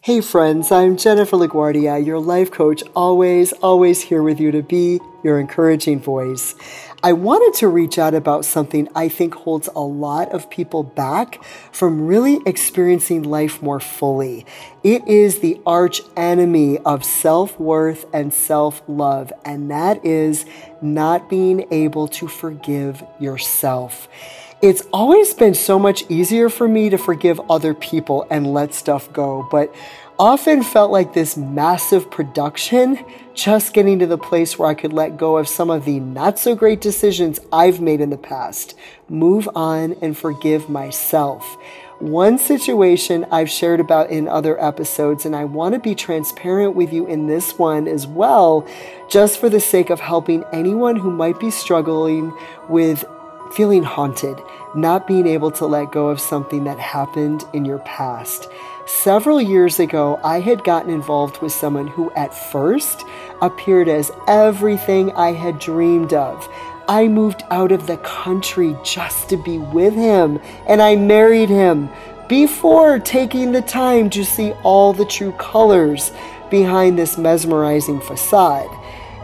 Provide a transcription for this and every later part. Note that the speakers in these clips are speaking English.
Hey friends, I'm Jennifer LaGuardia, your life coach, always, always here with you to be your encouraging voice. I wanted to reach out about something I think holds a lot of people back from really experiencing life more fully. It is the arch enemy of self worth and self love, and that is not being able to forgive yourself. It's always been so much easier for me to forgive other people and let stuff go, but often felt like this massive production just getting to the place where I could let go of some of the not so great decisions I've made in the past, move on and forgive myself. One situation I've shared about in other episodes, and I want to be transparent with you in this one as well, just for the sake of helping anyone who might be struggling with feeling haunted, not being able to let go of something that happened in your past. Several years ago, I had gotten involved with someone who at first appeared as everything I had dreamed of. I moved out of the country just to be with him, and I married him before taking the time to see all the true colors behind this mesmerizing facade.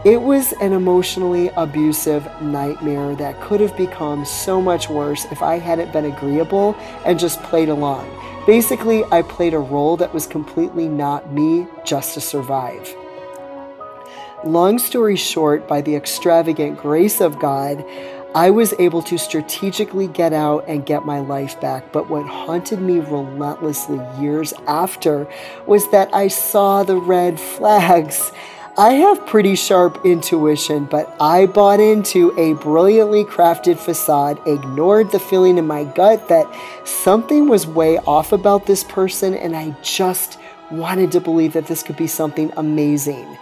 It was an emotionally abusive nightmare that could have become so much worse if I hadn't been agreeable and just played along. Basically, I played a role that was completely not me just to survive. Long story short, by the extravagant grace of God, I was able to strategically get out and get my life back. But what haunted me relentlessly years after was that I saw the red flags I have pretty sharp intuition, but I bought into a brilliantly crafted facade, ignored the feeling in my gut that something was way off about this person, and I just wanted to believe that this could be something amazing.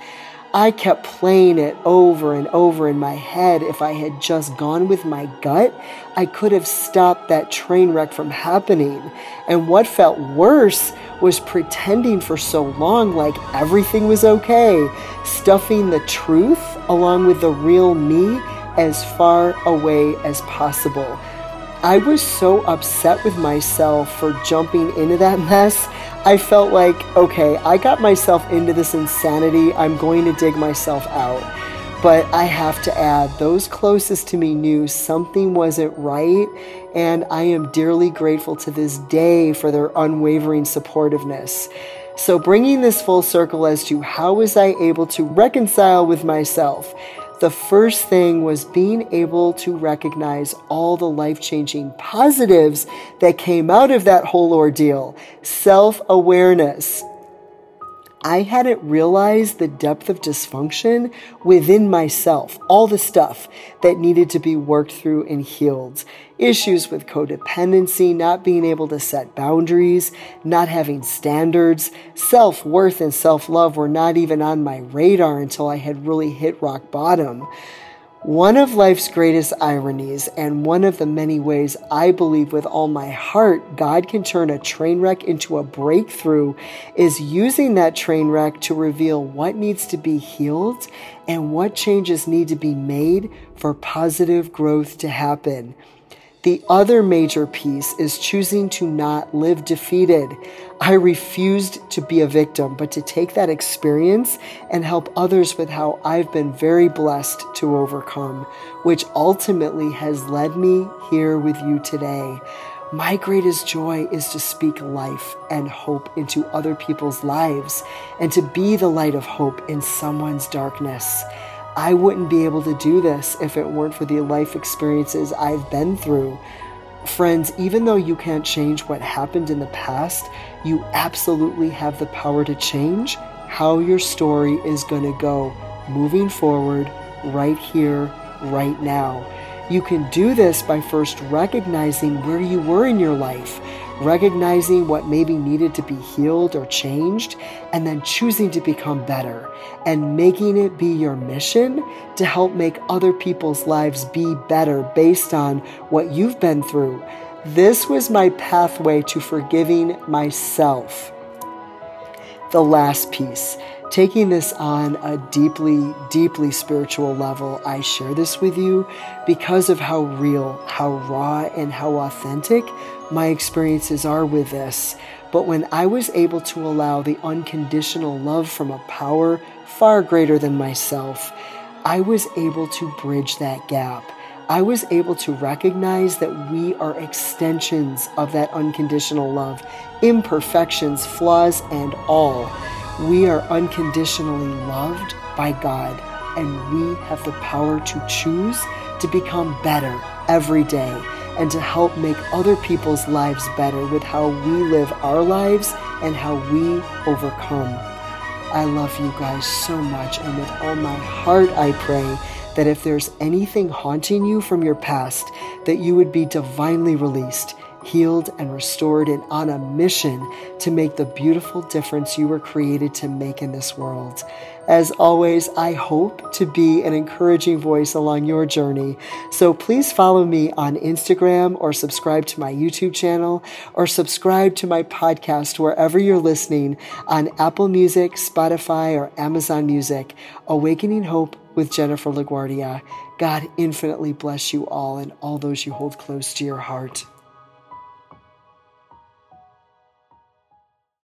I kept playing it over and over in my head. If I had just gone with my gut, I could have stopped that train wreck from happening. And what felt worse was pretending for so long like everything was okay, stuffing the truth along with the real me as far away as possible. I was so upset with myself for jumping into that mess I felt like, okay, I got myself into this insanity. I'm going to dig myself out. But I have to add, those closest to me knew something wasn't right, and I am dearly grateful to this day for their unwavering supportiveness. So, bringing this full circle as to how was I able to reconcile with myself, the first thing was being able to recognize all the life changing positives that came out of that whole ordeal. Self awareness, I hadn't realized the depth of dysfunction within myself, all the stuff that needed to be worked through and healed. Issues with codependency, not being able to set boundaries, not having standards, self worth and self love were not even on my radar until I had really hit rock bottom. One of life's greatest ironies, and one of the many ways I believe with all my heart God can turn a train wreck into a breakthrough, is using that train wreck to reveal what needs to be healed and what changes need to be made for positive growth to happen. The other major piece is choosing to not live defeated. I refused to be a victim, but to take that experience and help others with how I've been very blessed to overcome, which ultimately has led me here with you today. My greatest joy is to speak life and hope into other people's lives and to be the light of hope in someone's darkness. I wouldn't be able to do this if it weren't for the life experiences I've been through. Friends, even though you can't change what happened in the past, you absolutely have the power to change how your story is going to go moving forward right here, right now. You can do this by first recognizing where you were in your life, recognizing what maybe needed to be healed or changed, and then choosing to become better and making it be your mission to help make other people's lives be better based on what you've been through. This was my pathway to forgiving myself. The last piece taking this on a deeply, deeply spiritual level, I share this with you because of how real, how raw, and how authentic my experiences are with this. But when I was able to allow the unconditional love from a power far greater than myself, I was able to bridge that gap. I was able to recognize that we are extensions of that unconditional love, imperfections, flaws, and all. We are unconditionally loved by God, and we have the power to choose to become better every day and to help make other people's lives better with how we live our lives and how we overcome. I love you guys so much, and with all my heart, I pray that if there's anything haunting you from your past, that you would be divinely released, healed, and restored, and on a mission to make the beautiful difference you were created to make in this world. As always, I hope to be an encouraging voice along your journey. So please follow me on Instagram or subscribe to my YouTube channel or subscribe to my podcast wherever you're listening on Apple Music, Spotify, or Amazon Music. Awakening Hope with Jennifer LaGuardia. God infinitely bless you all and all those you hold close to your heart.